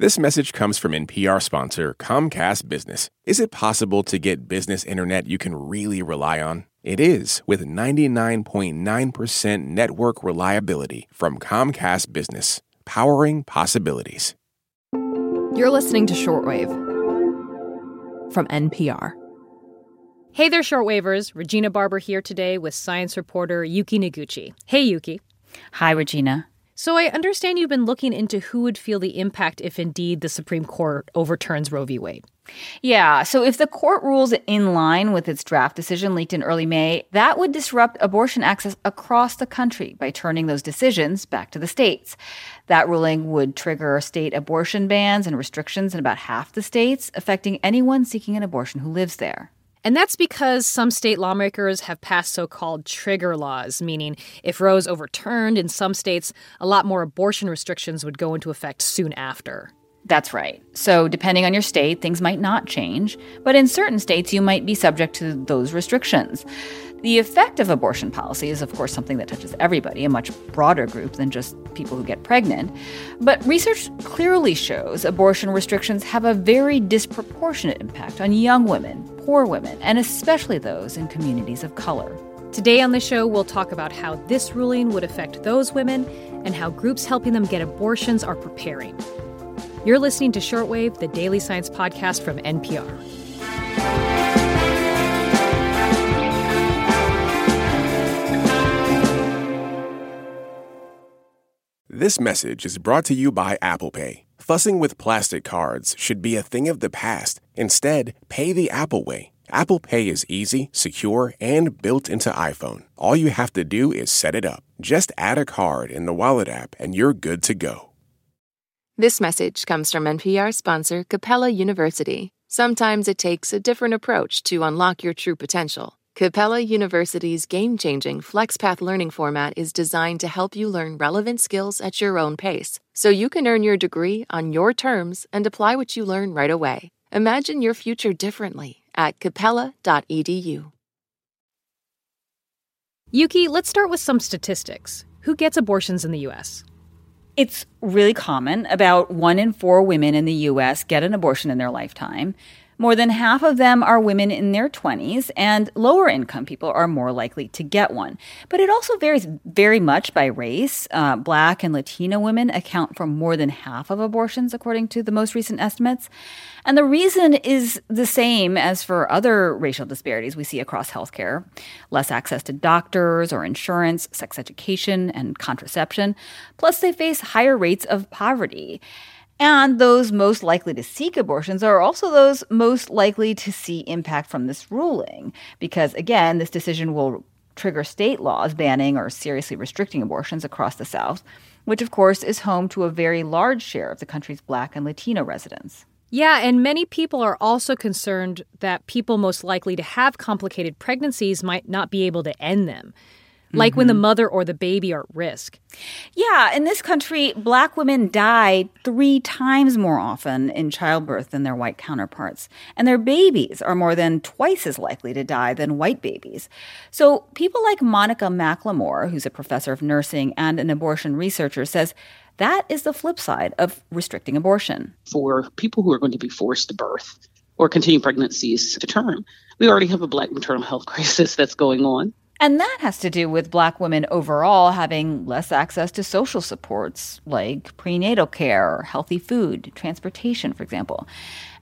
This message comes from NPR sponsor Comcast Business. Is it possible to get business internet you can really rely on? It is with 99.9% network reliability from Comcast Business, powering possibilities. You're listening to Shortwave from NPR. Hey there, shortwavers. Regina Barber here today with science reporter Yuki Noguchi. Hey, Yuki. Hi, Regina. So I understand you've been looking into who would feel the impact if indeed the Supreme Court overturns Roe v. Wade. Yeah, so if the court rules in line with its draft decision leaked in early May, that would disrupt abortion access across the country by turning those decisions back to the states. That ruling would trigger state abortion bans and restrictions in about half the states, affecting anyone seeking an abortion who lives there. And that's because some state lawmakers have passed so called trigger laws, meaning if Roe is overturned in some states, a lot more abortion restrictions would go into effect soon after. That's right. So, depending on your state, things might not change, but in certain states, you might be subject to those restrictions. The effect of abortion policy is, of course, something that touches everybody, a much broader group than just people who get pregnant. But research clearly shows abortion restrictions have a very disproportionate impact on young women, poor women, and especially those in communities of color. Today on the show, we'll talk about how this ruling would affect those women and how groups helping them get abortions are preparing. You're listening to Shortwave, the daily science podcast from NPR. This message is brought to you by Apple Pay. Fussing with plastic cards should be a thing of the past. Instead, pay the Apple way. Apple Pay is easy, secure, and built into iPhone. All you have to do is set it up. Just add a card in the Wallet app and you're good to go. This message comes from NPR sponsor Capella University. Sometimes it takes a different approach to unlock your true potential. Capella University's game changing FlexPath learning format is designed to help you learn relevant skills at your own pace, so you can earn your degree on your terms and apply what you learn right away. Imagine your future differently at capella.edu. Yuki, let's start with some statistics. Who gets abortions in the U.S.? It's really common. About one in four women in the U.S. get an abortion in their lifetime. More than half of them are women in their 20s, and lower income people are more likely to get one. But it also varies very much by race. Uh, black and Latino women account for more than half of abortions, according to the most recent estimates. And the reason is the same as for other racial disparities we see across healthcare less access to doctors or insurance, sex education, and contraception. Plus, they face higher rates of poverty. And those most likely to seek abortions are also those most likely to see impact from this ruling. Because again, this decision will trigger state laws banning or seriously restricting abortions across the South, which of course is home to a very large share of the country's black and Latino residents. Yeah, and many people are also concerned that people most likely to have complicated pregnancies might not be able to end them like mm-hmm. when the mm-hmm. mother or the baby are at risk. Yeah, in this country, black women die three times more often in childbirth than their white counterparts, and their babies are more than twice as likely to die than white babies. So, people like Monica McLemore, who's a professor of nursing and an abortion researcher, says that is the flip side of restricting abortion. For people who are going to be forced to birth or continue pregnancies to term, we already have a black maternal health crisis that's going on. And that has to do with black women overall having less access to social supports like prenatal care, healthy food, transportation, for example.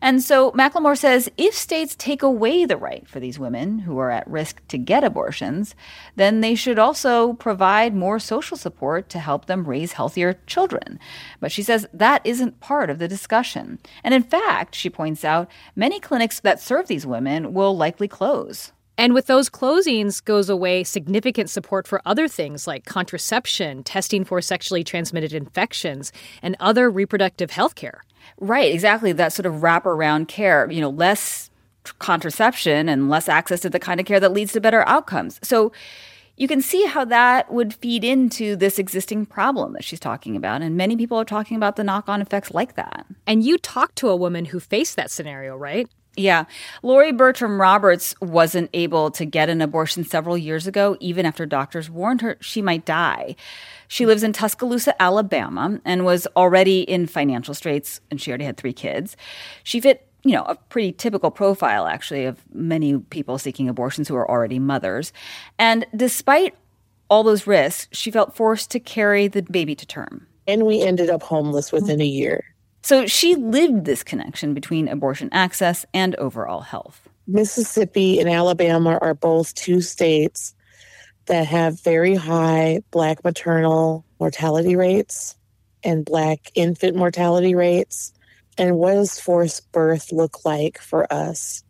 And so McLemore says if states take away the right for these women who are at risk to get abortions, then they should also provide more social support to help them raise healthier children. But she says that isn't part of the discussion. And in fact, she points out, many clinics that serve these women will likely close. And with those closings goes away significant support for other things like contraception, testing for sexually transmitted infections, and other reproductive health care. Right, exactly. That sort of wraparound care, you know, less contraception and less access to the kind of care that leads to better outcomes. So you can see how that would feed into this existing problem that she's talking about. And many people are talking about the knock on effects like that. And you talked to a woman who faced that scenario, right? Yeah. Laurie Bertram Roberts wasn't able to get an abortion several years ago, even after doctors warned her she might die. She lives in Tuscaloosa, Alabama, and was already in financial straits, and she already had three kids. She fit you know, a pretty typical profile, actually, of many people seeking abortions who are already mothers. And despite all those risks, she felt forced to carry the baby to term. And we ended up homeless within a year. So she lived this connection between abortion access and overall health. Mississippi and Alabama are both two states that have very high Black maternal mortality rates and Black infant mortality rates. And what does forced birth look like for us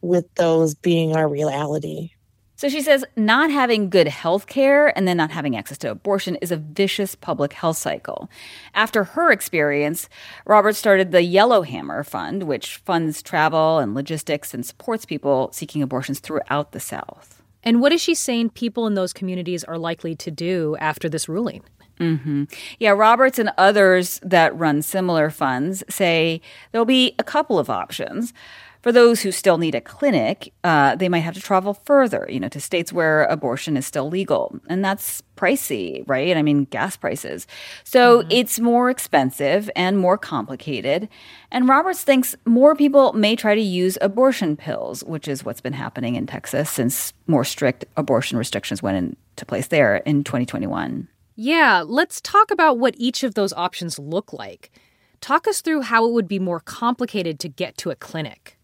with those being our reality? So she says not having good health care and then not having access to abortion is a vicious public health cycle. After her experience, Robert started the Yellowhammer Fund, which funds travel and logistics and supports people seeking abortions throughout the South. And what is she saying people in those communities are likely to do after this ruling? Mm-hmm. Yeah, Roberts and others that run similar funds say there'll be a couple of options. For those who still need a clinic, uh, they might have to travel further, you know, to states where abortion is still legal. And that's pricey, right? I mean, gas prices. So mm-hmm. it's more expensive and more complicated. And Roberts thinks more people may try to use abortion pills, which is what's been happening in Texas since more strict abortion restrictions went into place there in 2021. Yeah, let's talk about what each of those options look like. Talk us through how it would be more complicated to get to a clinic.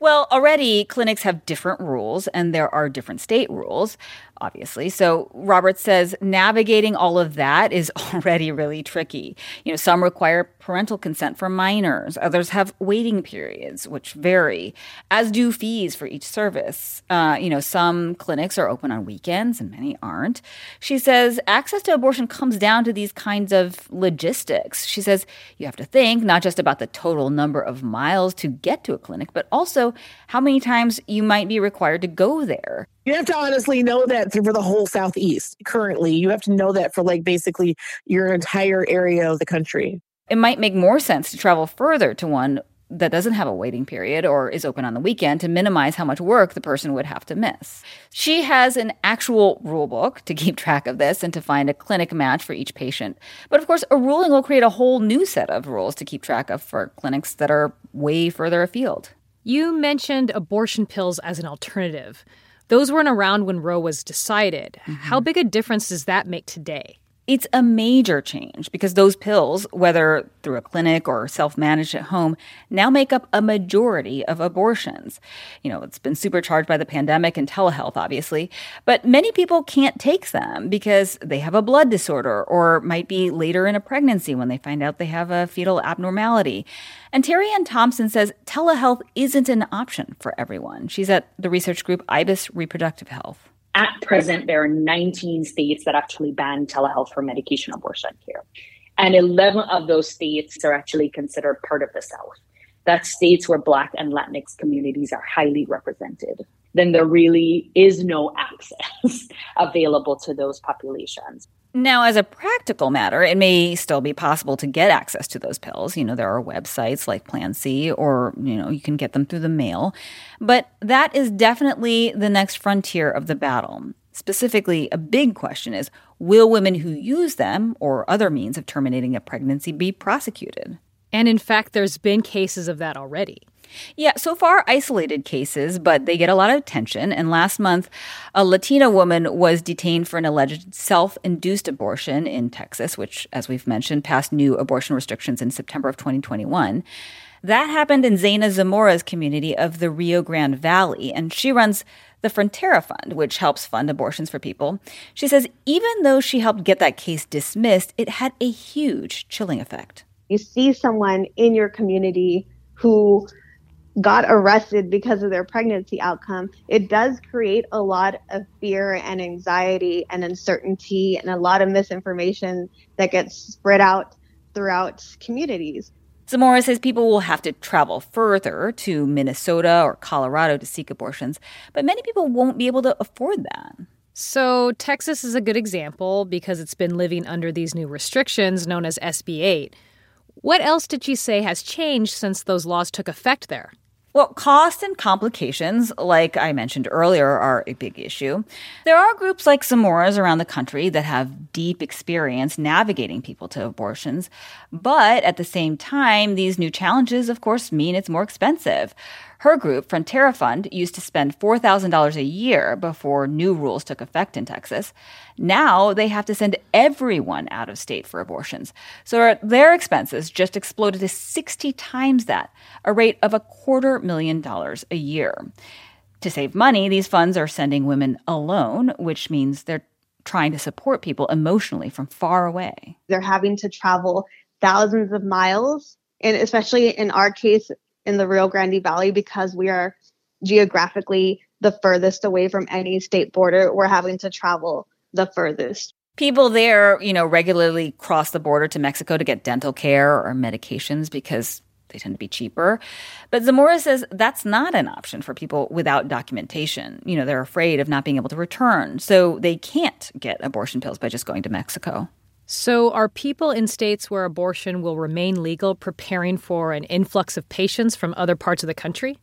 Well, already clinics have different rules and there are different state rules obviously. So Roberts says navigating all of that is already really tricky. You know, some require parental consent for minors, others have waiting periods, which vary, as do fees for each service. Uh, you know, some clinics are open on weekends and many aren't. She says access to abortion comes down to these kinds of logistics. She says you have to think not just about the total number of miles to get to a clinic, but also how many times you might be required to go there. You have to honestly know that for the whole Southeast currently. You have to know that for like basically your entire area of the country. It might make more sense to travel further to one that doesn't have a waiting period or is open on the weekend to minimize how much work the person would have to miss. She has an actual rule book to keep track of this and to find a clinic match for each patient. But of course, a ruling will create a whole new set of rules to keep track of for clinics that are way further afield. You mentioned abortion pills as an alternative. Those weren't around when Roe was decided. Mm-hmm. How big a difference does that make today? It's a major change because those pills, whether through a clinic or self managed at home, now make up a majority of abortions. You know, it's been supercharged by the pandemic and telehealth, obviously, but many people can't take them because they have a blood disorder or might be later in a pregnancy when they find out they have a fetal abnormality. And Terri-Ann Thompson says telehealth isn't an option for everyone. She's at the research group IBIS Reproductive Health. At present, there are 19 states that actually ban telehealth for medication abortion care. And 11 of those states are actually considered part of the South. That's states where Black and Latinx communities are highly represented. Then there really is no access available to those populations. Now, as a practical matter, it may still be possible to get access to those pills. You know, there are websites like Plan C, or, you know, you can get them through the mail. But that is definitely the next frontier of the battle. Specifically, a big question is will women who use them or other means of terminating a pregnancy be prosecuted? And in fact, there's been cases of that already. Yeah, so far isolated cases, but they get a lot of attention. And last month, a Latina woman was detained for an alleged self induced abortion in Texas, which, as we've mentioned, passed new abortion restrictions in September of 2021. That happened in Zaena Zamora's community of the Rio Grande Valley, and she runs the Frontera Fund, which helps fund abortions for people. She says even though she helped get that case dismissed, it had a huge chilling effect. You see someone in your community who got arrested because of their pregnancy outcome, it does create a lot of fear and anxiety and uncertainty and a lot of misinformation that gets spread out throughout communities. Zamora says people will have to travel further to Minnesota or Colorado to seek abortions, but many people won't be able to afford that. So, Texas is a good example because it's been living under these new restrictions known as SB 8. What else did she say has changed since those laws took effect there? Well, cost and complications, like I mentioned earlier, are a big issue. There are groups like Zamora's around the country that have deep experience navigating people to abortions. But at the same time, these new challenges, of course, mean it's more expensive. Her group, Frontera Fund, used to spend $4,000 a year before new rules took effect in Texas. Now they have to send everyone out of state for abortions. So their expenses just exploded to 60 times that, a rate of a quarter million dollars a year. To save money, these funds are sending women alone, which means they're trying to support people emotionally from far away. They're having to travel thousands of miles, and especially in our case, in the Rio Grande Valley because we are geographically the furthest away from any state border. We're having to travel the furthest. People there, you know, regularly cross the border to Mexico to get dental care or medications because they tend to be cheaper. But Zamora says that's not an option for people without documentation. You know, they're afraid of not being able to return, so they can't get abortion pills by just going to Mexico. So, are people in states where abortion will remain legal preparing for an influx of patients from other parts of the country?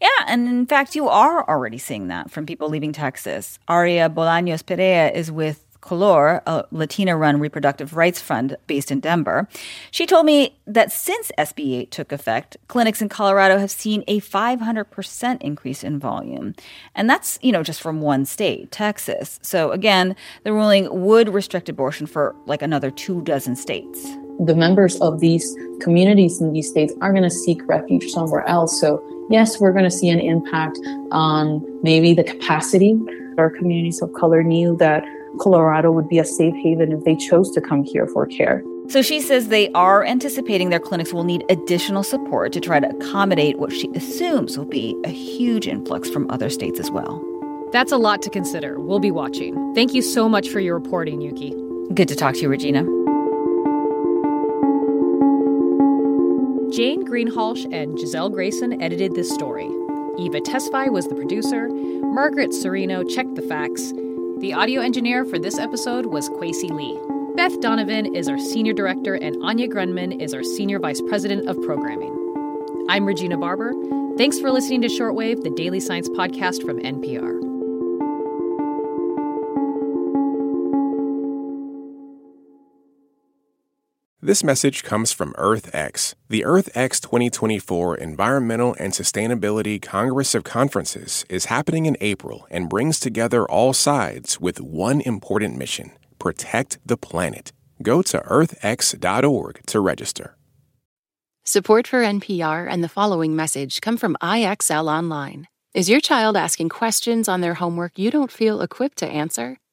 Yeah, and in fact, you are already seeing that from people leaving Texas. Aurea Bolaños Perea is with Color, a Latina run reproductive rights fund based in Denver. She told me that since SB 8 took effect, clinics in Colorado have seen a 500% increase in volume. And that's, you know, just from one state, Texas. So again, the ruling would restrict abortion for like another two dozen states. The members of these communities in these states are going to seek refuge somewhere else. So, yes, we're going to see an impact on maybe the capacity our communities of color knew that Colorado would be a safe haven if they chose to come here for care. So she says they are anticipating their clinics will need additional support to try to accommodate what she assumes will be a huge influx from other states as well. That's a lot to consider. We'll be watching. Thank you so much for your reporting, Yuki. Good to talk to you, Regina. Jane Greenhalgh and Gisele Grayson edited this story. Eva Tesfaye was the producer. Margaret Cirino checked the facts. The audio engineer for this episode was Kwesi Lee. Beth Donovan is our senior director, and Anya Grundmann is our senior vice president of programming. I'm Regina Barber. Thanks for listening to Shortwave, the daily science podcast from NPR. This message comes from EarthX. The EarthX 2024 Environmental and Sustainability Congress of Conferences is happening in April and brings together all sides with one important mission protect the planet. Go to earthx.org to register. Support for NPR and the following message come from IXL Online. Is your child asking questions on their homework you don't feel equipped to answer?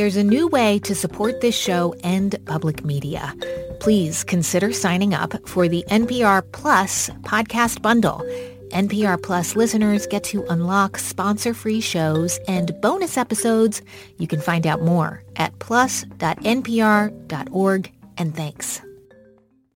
There's a new way to support this show and public media. Please consider signing up for the NPR Plus podcast bundle. NPR Plus listeners get to unlock sponsor-free shows and bonus episodes. You can find out more at plus.npr.org and thanks.